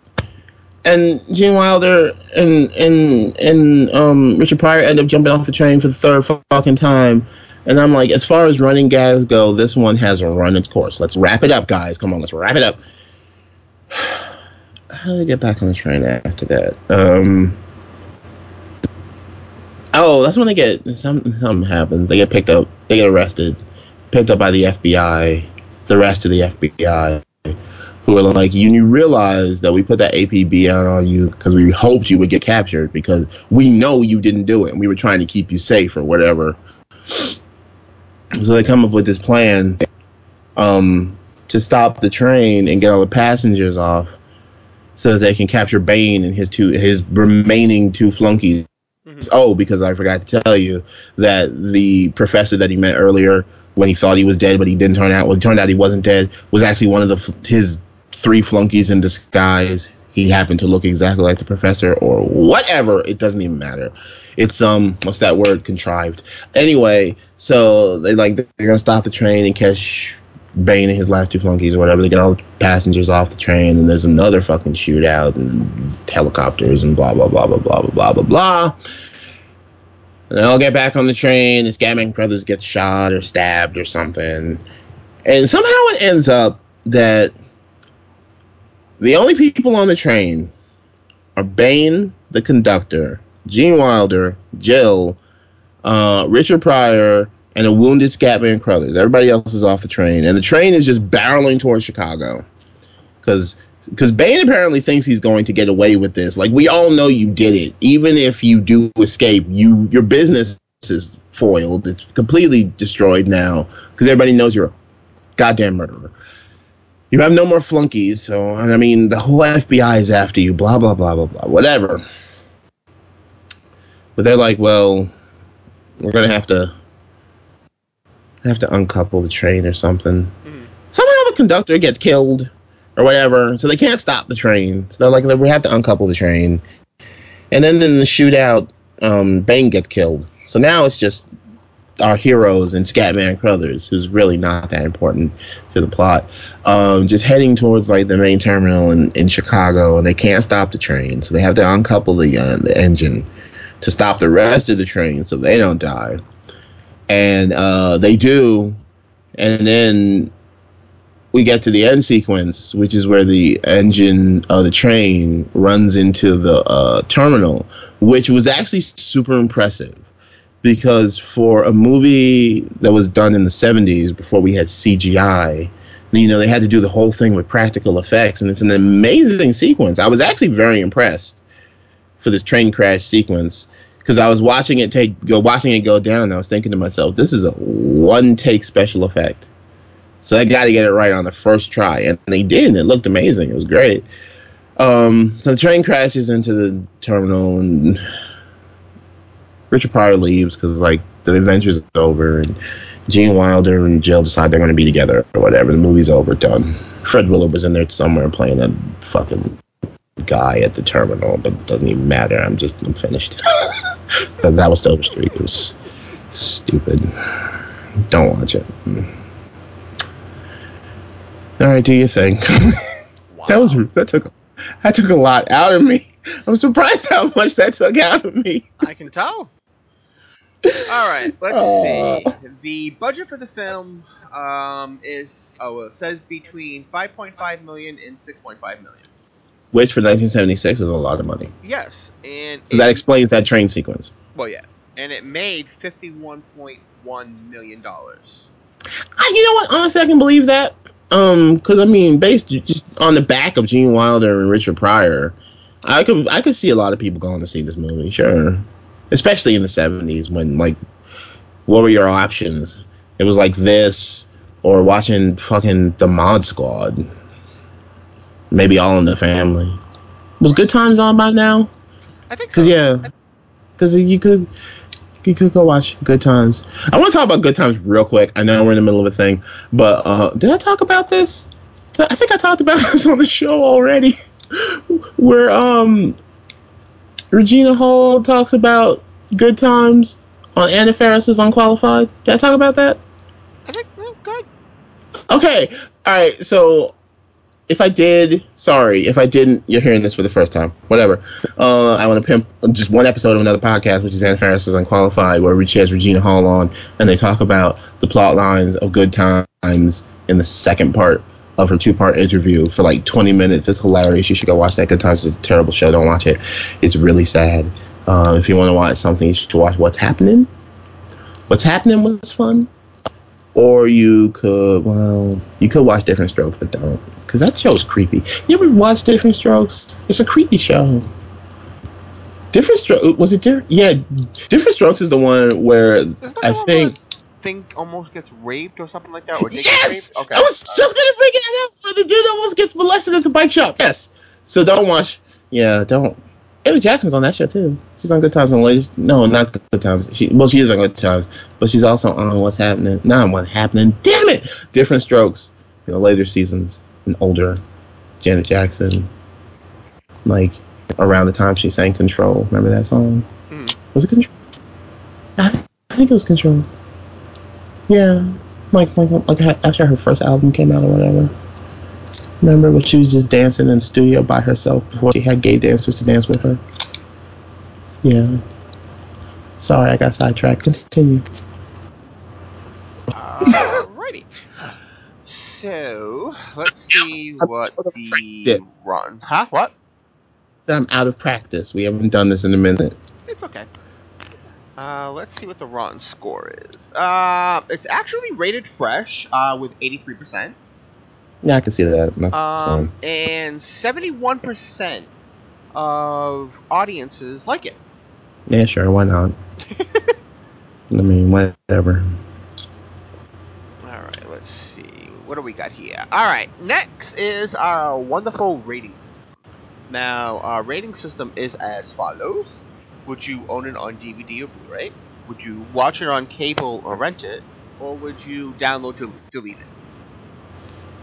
and Gene Wilder and and and um, Richard Pryor end up jumping off the train for the third fucking time. And I'm like, as far as running guys go, this one has run its course. Let's wrap it up, guys. Come on, let's wrap it up. How do they get back on the train after that? Um, oh, that's when they get something. Something happens. They get picked up. They get arrested, picked up by the FBI. The rest of the FBI, who are like, you, you realize that we put that APB out on you because we hoped you would get captured because we know you didn't do it and we were trying to keep you safe or whatever. So they come up with this plan um, to stop the train and get all the passengers off so that they can capture Bane and his two his remaining two flunkies. Mhm. Oh, because I forgot to tell you that the professor that he met earlier when he thought he was dead, but he didn't turn out. Well, it turned out he wasn't dead. Was actually one of the his three flunkies in disguise. He happened to look exactly like the professor, or whatever. It doesn't even matter. It's um, what's that word? Contrived. Anyway, so they like they're gonna stop the train and catch Bane and his last two flunkies or whatever. They get all the passengers off the train, and there's another fucking shootout and helicopters and blah blah blah blah blah blah blah blah blah. And they all get back on the train. The Scatman Crothers get shot or stabbed or something, and somehow it ends up that the only people on the train are Bane, the conductor, Gene Wilder, Jill, uh, Richard Pryor, and a wounded Scatman Crothers. Everybody else is off the train, and the train is just barreling towards Chicago because because Bane apparently thinks he's going to get away with this. Like we all know you did it. Even if you do escape, you your business is foiled. It's completely destroyed now because everybody knows you're a goddamn murderer. You have no more flunkies, so I mean the whole FBI is after you. Blah blah blah blah blah. Whatever. But they're like, well, we're gonna have to have to uncouple the train or something. Mhm. Somehow the conductor gets killed or whatever, so they can't stop the train. So they're like, we have to uncouple the train. And then in the shootout, um, Bane gets killed. So now it's just our heroes and Scatman Crothers, who's really not that important to the plot, um, just heading towards like the main terminal in, in Chicago, and they can't stop the train, so they have to uncouple the uh, the engine to stop the rest of the train so they don't die. And uh, they do, and then we get to the end sequence, which is where the engine of the train runs into the uh, terminal, which was actually super impressive because for a movie that was done in the 70s before we had CGI, you know, they had to do the whole thing with practical effects, and it's an amazing sequence. I was actually very impressed for this train crash sequence because I was watching it take go watching it go down. And I was thinking to myself, this is a one take special effect. So I got to get it right on the first try, and they did. And it looked amazing. It was great. Um, so the train crashes into the terminal, and Richard Pryor leaves because like the adventure's is over, and Gene Wilder and Jill decide they're going to be together or whatever. The movie's over, done. Fred Willard was in there somewhere playing that fucking guy at the terminal, but it doesn't even matter. I'm just I'm finished. that was Silver Streak. It was stupid. Don't watch it. All right, do your thing. Wow. that was that took that took a lot out of me. I'm surprised how much that took out of me. I can tell. All right, let's Uh. see. The budget for the film um, is oh, well, it says between 5.5 million and 6.5 million. Which for 1976 is a lot of money. Yes, and So that explains that train sequence. well, yeah, and it made 51.1 million dollars. I, you know what? Honestly, I can believe that. Um, because I mean, based just on the back of Gene Wilder and Richard Pryor, I could I could see a lot of people going to see this movie. Sure, especially in the 70s when like, what were your options? It was like this or watching fucking the Mod Squad. Maybe All in the Family. Was Good Times on by now? I think so. Cause yeah, cause you could you could go watch Good Times. I want to talk about Good Times real quick. I know we're in the middle of a thing, but uh, did I talk about this? I think I talked about this on the show already, where um Regina Hall talks about Good Times on Anna Faris's Unqualified? Did I talk about that? I think well, good. Okay. All right. So if I did, sorry. If I didn't, you're hearing this for the first time. Whatever. Uh, I want to pimp just one episode of another podcast, which is Anna Faris's Unqualified, where Richie has Regina Hall on, and they talk about the plot lines of Good Times in the second part of her two part interview for like 20 minutes. It's hilarious. You should go watch that. Good Times is a terrible show. Don't watch it. It's really sad. Uh, if you want to watch something, you should watch What's Happening. What's Happening was fun. Or you could, well, you could watch Different Strokes, but don't. Because that show's creepy. You ever watch Different Strokes? It's a creepy show. Different Strokes, was it different? Yeah, Different Strokes is the one where I the one think. almost gets raped or something like that, or Yes! raped? Okay. I was just gonna bring it up where the dude almost gets molested at the bike shop. Yes. So don't watch. Yeah, don't. Amy Jackson's on that show too. She's on Good Times and Ladies. No, not Good Times. She well, she is on Good Times, but she's also on What's Happening. Not What's Happening. Damn it! Different Strokes. In the later seasons, and older Janet Jackson. Like around the time she sang Control. Remember that song? Mhm. Was it Control? I, I think it was Control. Yeah, like like like after her first album came out or whatever. Remember when she was just dancing in the studio by herself before she had gay dancers to dance with her? Yeah. Sorry, I got sidetracked. Continue. Alrighty. So let's see I'm what sort the practice. run. Huh? What? I'm out of practice. We haven't done this in a minute. It's okay. Uh, let's see what the rotten score is. Uh, it's actually rated fresh uh, with 83%. Yeah, I can see that. That's Um, fine. and 71% of audiences like it. Yeah, sure. Why not? I mean, whatever. Alright, let's see. What do we got here? Alright, next is our wonderful rating system. Now, our rating system is as follows Would you own it on DVD or Blu ray? Would you watch it on cable or rent it? Or would you download to delete it?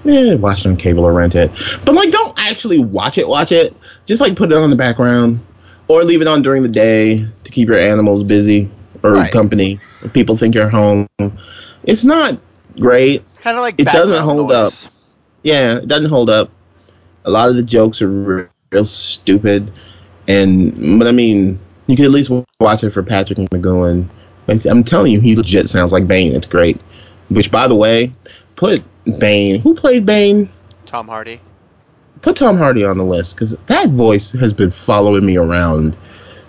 Yeah, watch it on cable or rent it. But like, don't actually watch it. Watch it. Just like put it on the background, or leave it on during the day to keep your animals busy or Right. company. If people think you're home, it's not great. Kind of like It doesn't hold noise. Yeah, it doesn't hold up. A lot of the jokes are re- real stupid, and but I mean, you could at least watch it for Patrick McGoohan. I'm telling you, he legit sounds like Bane. It's great. Which, by the way, put Bane. Who played Bane? Tom Hardy. Put Tom Hardy on the list because that voice has been following me around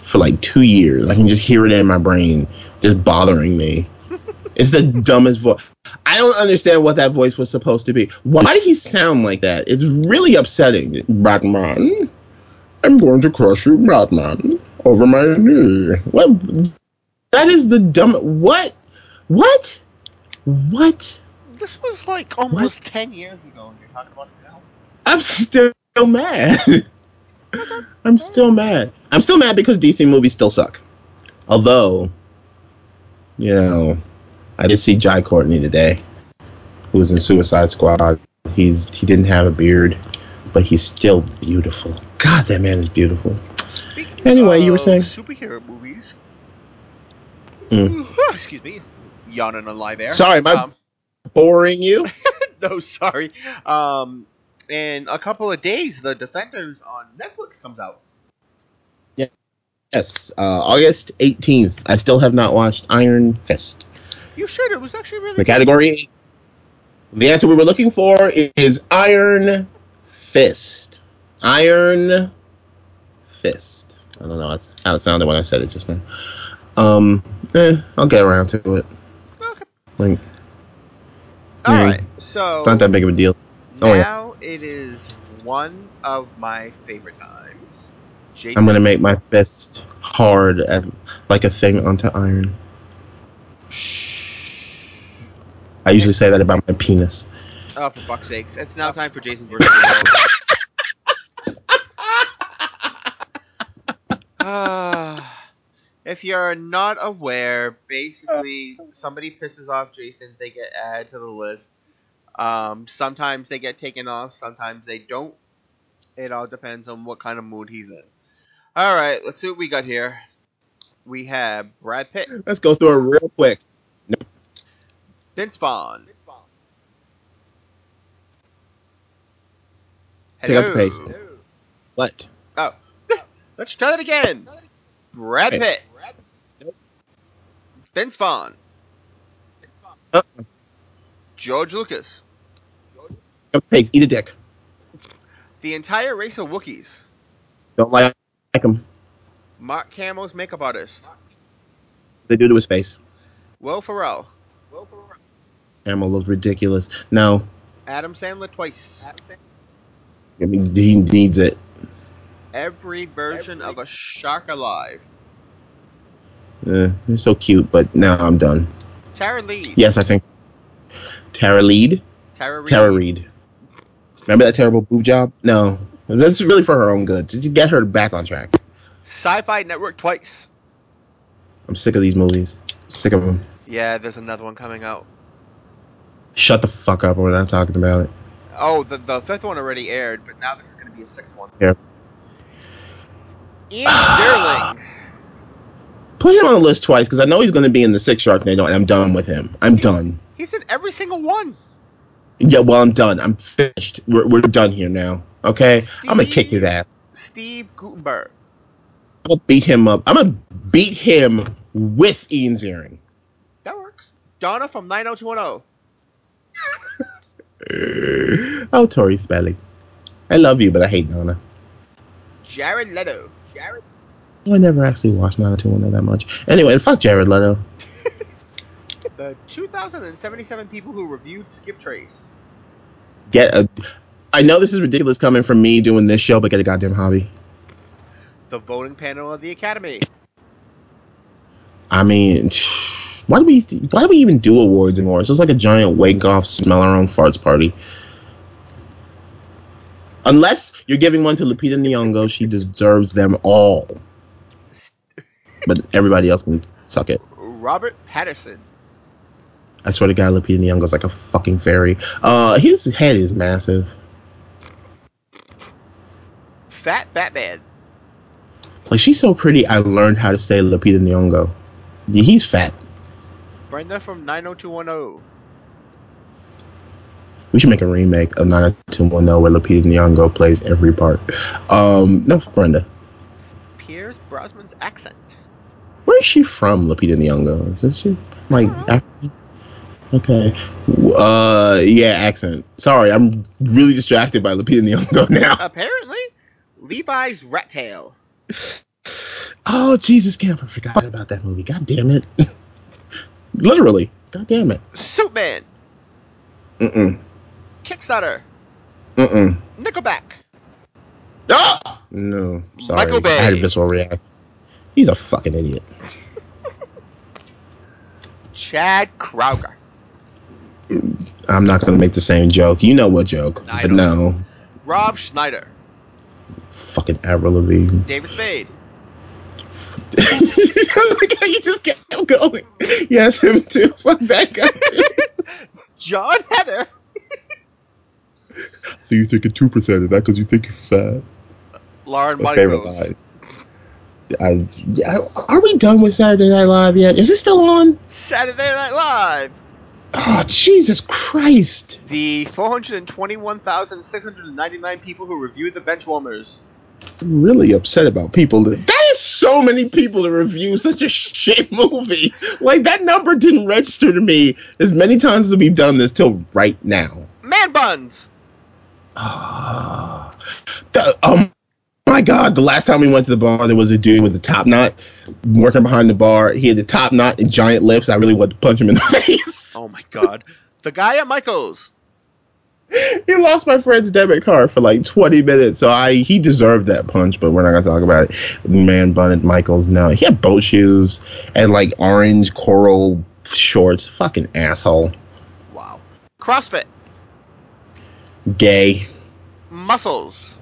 for like two years. I can just hear it in my brain, just bothering me. it's the dumbest voice. I don't understand what that voice was supposed to be. Why did he sound like that? It's really upsetting. Batman, I'm going to crush you, Batman, over my knee. What? That is the dumb. What? What? What? This was like almost 10 years ago, and you're talking about it now? I'm still mad. I'm still mad. I'm still mad because DC movies still suck. Although, you know, I did see Jai Courtney today, who was in Suicide Squad. He's he didn't have a beard, but he's still beautiful. God, that man is beautiful. Anyway, you were saying? superhero movies. Mm. Excuse me, yawning on lie there. Sorry, am I Um, boring you? no, sorry. Um, in a couple of days, The Defenders on Netflix comes out. Yes, uh, August 18th. I still have not watched Iron Fist. You should. It was actually really The good. category, the answer we were looking for is Iron Fist. Iron Fist. I don't know that's how it sounded when I said it just now. Um, eh, I'll get around to it. Okay. Like, All Yeah. right. So it's not that big of a deal. Yeah. now it is one of my favorite times. Jason. I'm gonna make my fist hard as like a thing onto iron. Shh. I usually say that about my penis. Oh, for fuck's sakes! It's now time for Jason versus the world. Ah, if you're not aware, basically somebody pisses off Jason, they get added to the list. Um, sometimes they get taken off, sometimes they don't. It all depends on what kind of mood he's in. All right, let's see what we got here. we have Brad Pitt, Let's go through it real quick. Vince Vaughn. Pick up the Hello. pace. What? Let's try that again. Brad Hey. Pitt, Vince Vaughn, Uh, George Lucas, pick up the pace. Eat a dick. the entire race of Wookiees, Don't like, like him. Mark Hamill's makeup artist, They do to his face. Will Ferrell, Hamill looks ridiculous. No, Adam Sandler twice, I mean, he needs it. Every version of a shark alive, Uh, they're so cute, but now I'm done. Tara Reid, Yes, I think Tara Lead. Tara Reed. Tara Reid. Remember that terrible boob job? No, that's really for her own good. To get her back on track. Sci-Fi Network twice. I'm sick of these movies. sick of them. Yeah, there's another one coming out. Shut the fuck up. We're not talking about it. Oh, the the fifth one already aired, but now this is going to be a sixth one. Yeah. Ian Ziering, Put him on the list twice because I know he's going to be in the sixth Sharknado, and I'm done with him. I'm done. he's in every single one. Yeah, well, I'm done. I'm finished. We're, we're done here now. Okay? I'm going to kick his ass. Steve Guttenberg, I'm going to beat him up. I'm going to beat him with Ian Ziering. that works. Donna from 90210. oh, oh. Tori Spelling. I love you, but I hate Donna. Jared Leto. Jared. I never actually watched 90210 that much. Anyway, fuck Jared Leto. The 2,077 people who reviewed Skip Trace. Get a. I know this is ridiculous coming from me doing this show, but get a goddamn hobby. The voting panel of the Academy. I mean, why do we why do we even do awards anymore? It's just like a giant wake off, smell our own farts party. Unless you're giving one to Lupita Nyong'o, she deserves them all. But everybody else can suck it. Robert Pattinson. I swear to God, Lupita Nyong'o's like a fucking fairy. Uh, his head is massive. Fat Batman. Like she's so pretty. I learned how to say Lupita Nyong'o. He's fat. Brenda from 90210. We should make a remake of 90210 where Lupita Nyong'o plays every part. Um, no, Brenda. Pierce Brosnan's accent. Where is she from, Lupita Nyong'o? Is this she like African? Okay. Uh, yeah, accent. Sorry, I'm really distracted by Lupita Nyong'o now. Apparently, Levi's Rat Tail. Oh, Jesus, Camp! I forgot about that movie. God damn it. Literally. God damn it. Superman. Mm-mm. Kickstarter. Mm-mm. Nickelback. Ah! No. Sorry. Michael Bay. I had a visceral reaction. He's a fucking idiot. Chad Kroeger. I'm not gonna make the same joke. You know what joke? I but don't. no. Rob Schneider. Fucking Avril Lavigne. David Spade. Look how you just kept going. Yes, him too. Fuck that guy too. Jon Heder. so you're thinking two percent of that because you think you're fat. Lauren My favorite line. I, yeah, are we done with Saturday Night Live yet? Is it still on? Saturday Night Live. Oh Jesus Christ! The 421,699 people who reviewed the Benchwarmers. I'm really upset about people. That, that is so many people to review such a shit movie. Like that number didn't register to me as many times as we've done this till right now. Man Buns. Ah, the, um, my God! The last time we went to the bar, there was a dude with a top knot working behind the bar. He had the top knot and giant lips. I really wanted to punch him in the face. Oh my god. the guy at Michael's. he lost my friend's debit card for like 20 minutes, so I he deserved that punch. But we're not gonna talk about it. Man bun at Michaels. No, he had boat shoes and like orange coral shorts. Fucking asshole. Wow. CrossFit. Gay. Muscles.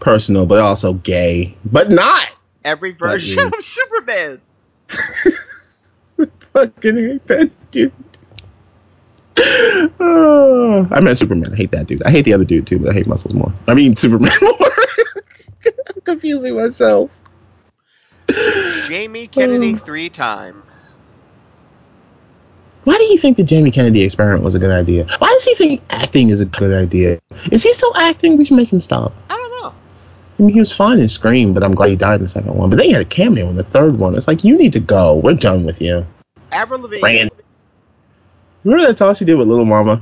Personal, but also gay. But not. Every version of Superman. Fucking hate that dude. Oh, I meant Superman. I hate that dude. I hate the other dude too, but I hate Muscles more. I mean Superman more. I'm confusing myself. Jamie Kennedy Oh. three times. Why do you think the Jamie Kennedy experiment was a good idea? Why does he think acting is a good idea? Is he still acting? We should make him stop. I don't know. I mean, he was fine in Scream, but I'm glad he died in the second one. But then he had a cameo in the third one. It's like, you need to go. We're done with you. Avril Lavigne. Rand. Remember that toss he did with Little Mama?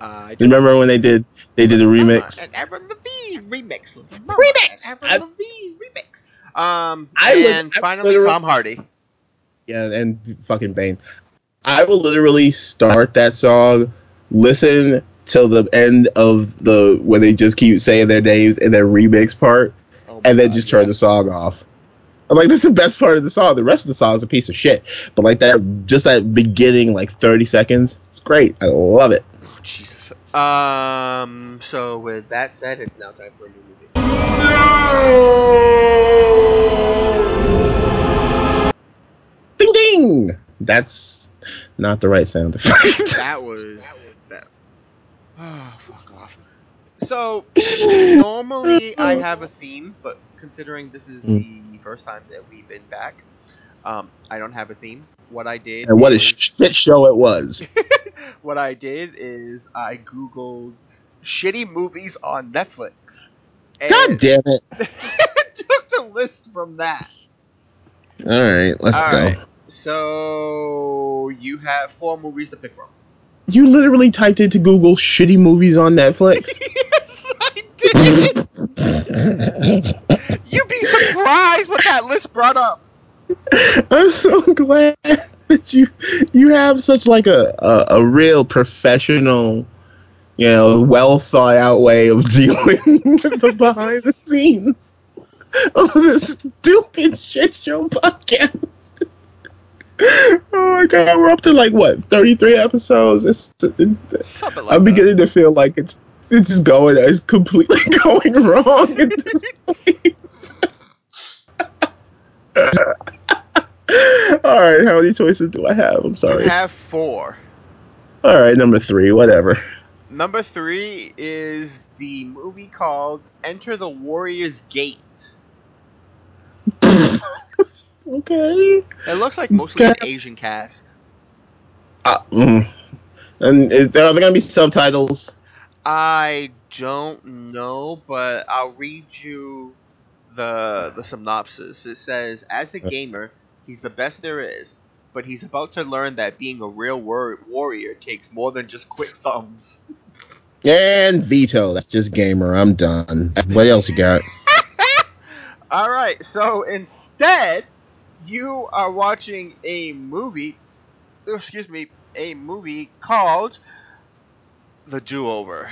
Uh, I remember when they did they did a remix? An Avril Lavigne remix. Remix! Avril I- Lavigne remix. Um, I and I finally Tom Hardy. Yeah, and fucking Bane. I will literally start that song, listen till the end of the when they just keep saying their names in their remix part, Oh and then God, just turn yeah. the song off. I'm like, that's the best part of the song. The rest of the song is a piece of shit. But like that, just that beginning, like 30 seconds, it's great. I love it. Oh, Jesus. Um. So with that said, it's now time for a new movie. Ding ding. That's not the right sound effect. That was that. Oh, fuck off. So normally I have a theme, but considering this is Mm. the first time that we've been back, um, I don't have a theme. What I did and what a shit show it was. what I did is I googled shitty movies on Netflix. God damn it. took the list from that. All right, let's All go. right. So you have four movies to pick from. You literally typed into Google shitty movies on Netflix. yes, I did. You'd be surprised what that list brought up. I'm so glad that you you have such like a, a, a real professional, you know, well thought out way of dealing with the behind the scenes of this stupid shit show podcast. Oh my god, we're up to like what, 33 episodes? It's, like I'm that. beginning to feel like it's it's just going it's completely going wrong at this point. All right, how many choices do I have? I'm You sorry. have four. All right, number three, whatever. Number three is the movie called Enter the Warrior's Gate. Okay. It looks like mostly an Asian cast. Uh, mm. And is there, are there gonna be subtitles? I don't know, but I'll read you the the synopsis. It says, "As a gamer, he's the best there is, but he's about to learn that being a real war- warrior takes more than just quick thumbs." And veto. That's just gamer. I'm done. What else you got? All right, so instead, you are watching a movie. Excuse me, a movie called The Do Over.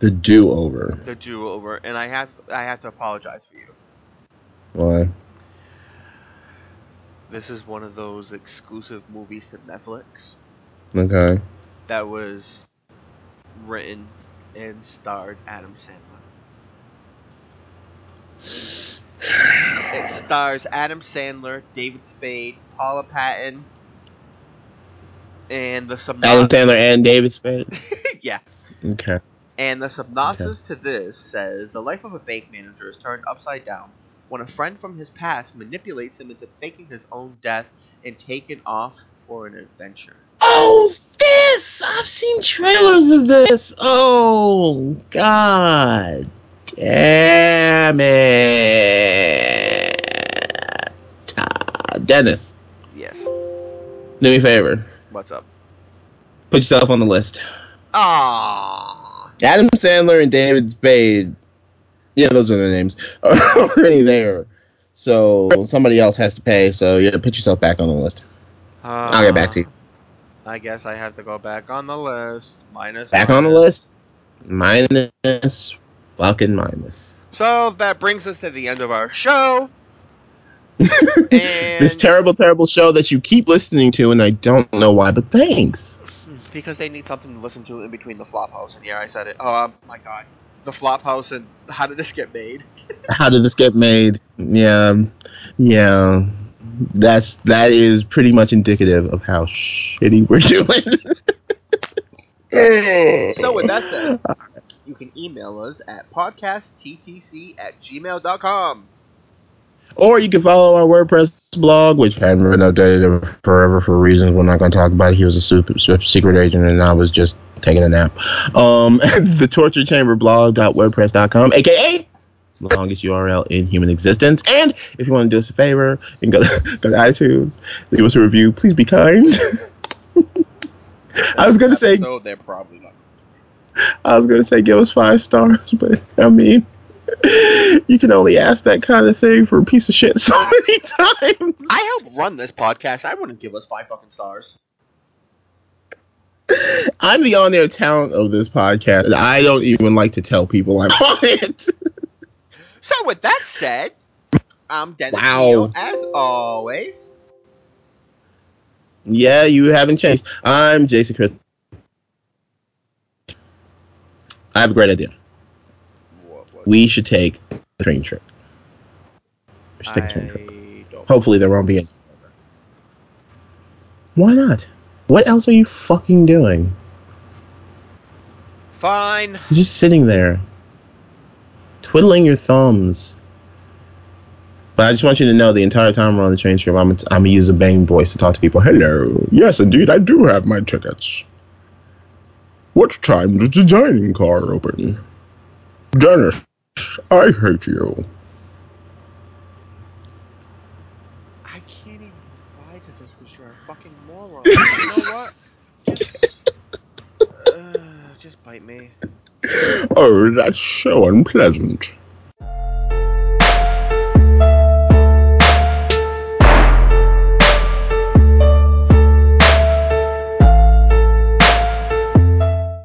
The do over. The Do Over, and I have I have to apologize for you. Why? This is one of those exclusive movies to Netflix Okay. that was written and starred Adam Sandler. It stars Adam Sandler, David Spade, Paula Patton, and the Adam synopsis. Sandler and David Spade. yeah, Okay. and the synopsis to this says the life of a bank manager is turned upside down when a friend from his past manipulates him into faking his own death and taking off for an adventure. Oh, this! I've seen trailers of this. Oh, God. Damn it. Dennis, Yes. do me a favor. What's up? Put yourself on the list. Ah. Adam Sandler and David Spade. Yeah, those are their names. Are already there. So somebody else has to pay. So yeah, put yourself back on the list. I'll get back to you. I guess I have to go back on the list. Minus. Back on the list. Minus. Fucking minus. So that brings us to the end of our show. And this terrible, terrible show that you keep listening to, and I don't know why, but thanks. because they need something to listen to in between the Flophouse and yeah, I said it. Oh um, my god, the Flophouse and how did this get made? How did this get made? Yeah, yeah. That's that is pretty much indicative of how shitty we're doing. So with that said, you can email us at podcastttc at gmail.com. Or you can follow our WordPress blog, which hadn't been updated forever for reasons we're not going to talk about. He was a super, super secret agent, and I was just taking a nap. Um, the torture chamber blog.wordpress.com, aka the longest URL in human existence. And if you want to do us a favor and go, go to iTunes, leave us a review. Please be kind. I was gonna say So they're probably not. I was gonna say give us five stars, but I mean you can only ask that kind of thing for a piece of shit so many times. I help run this podcast. I wouldn't give us five fucking stars. I'm the on air talent of this podcast. and I don't even like to tell people I'm on it. So with that said, I'm Dennis Wow. Neal, as always. yeah, you haven't changed. I'm Jason Chris. I have a great idea. We should take a train trip. We should take a train trip. Hopefully there won't be any. Why not? What else are you fucking doing? Fine. You're just sitting there, twiddling your thumbs. But I just want you to know the entire time we're on the train trip, I'm, I'm gonna use a bang voice to talk to people. Hello. Yes, indeed, I do have my tickets. What time does the dining car open? Dennis, I hate you. I can't even reply to this because you're a fucking moron. you know what? Just, uh, just bite me. Oh, that's so unpleasant.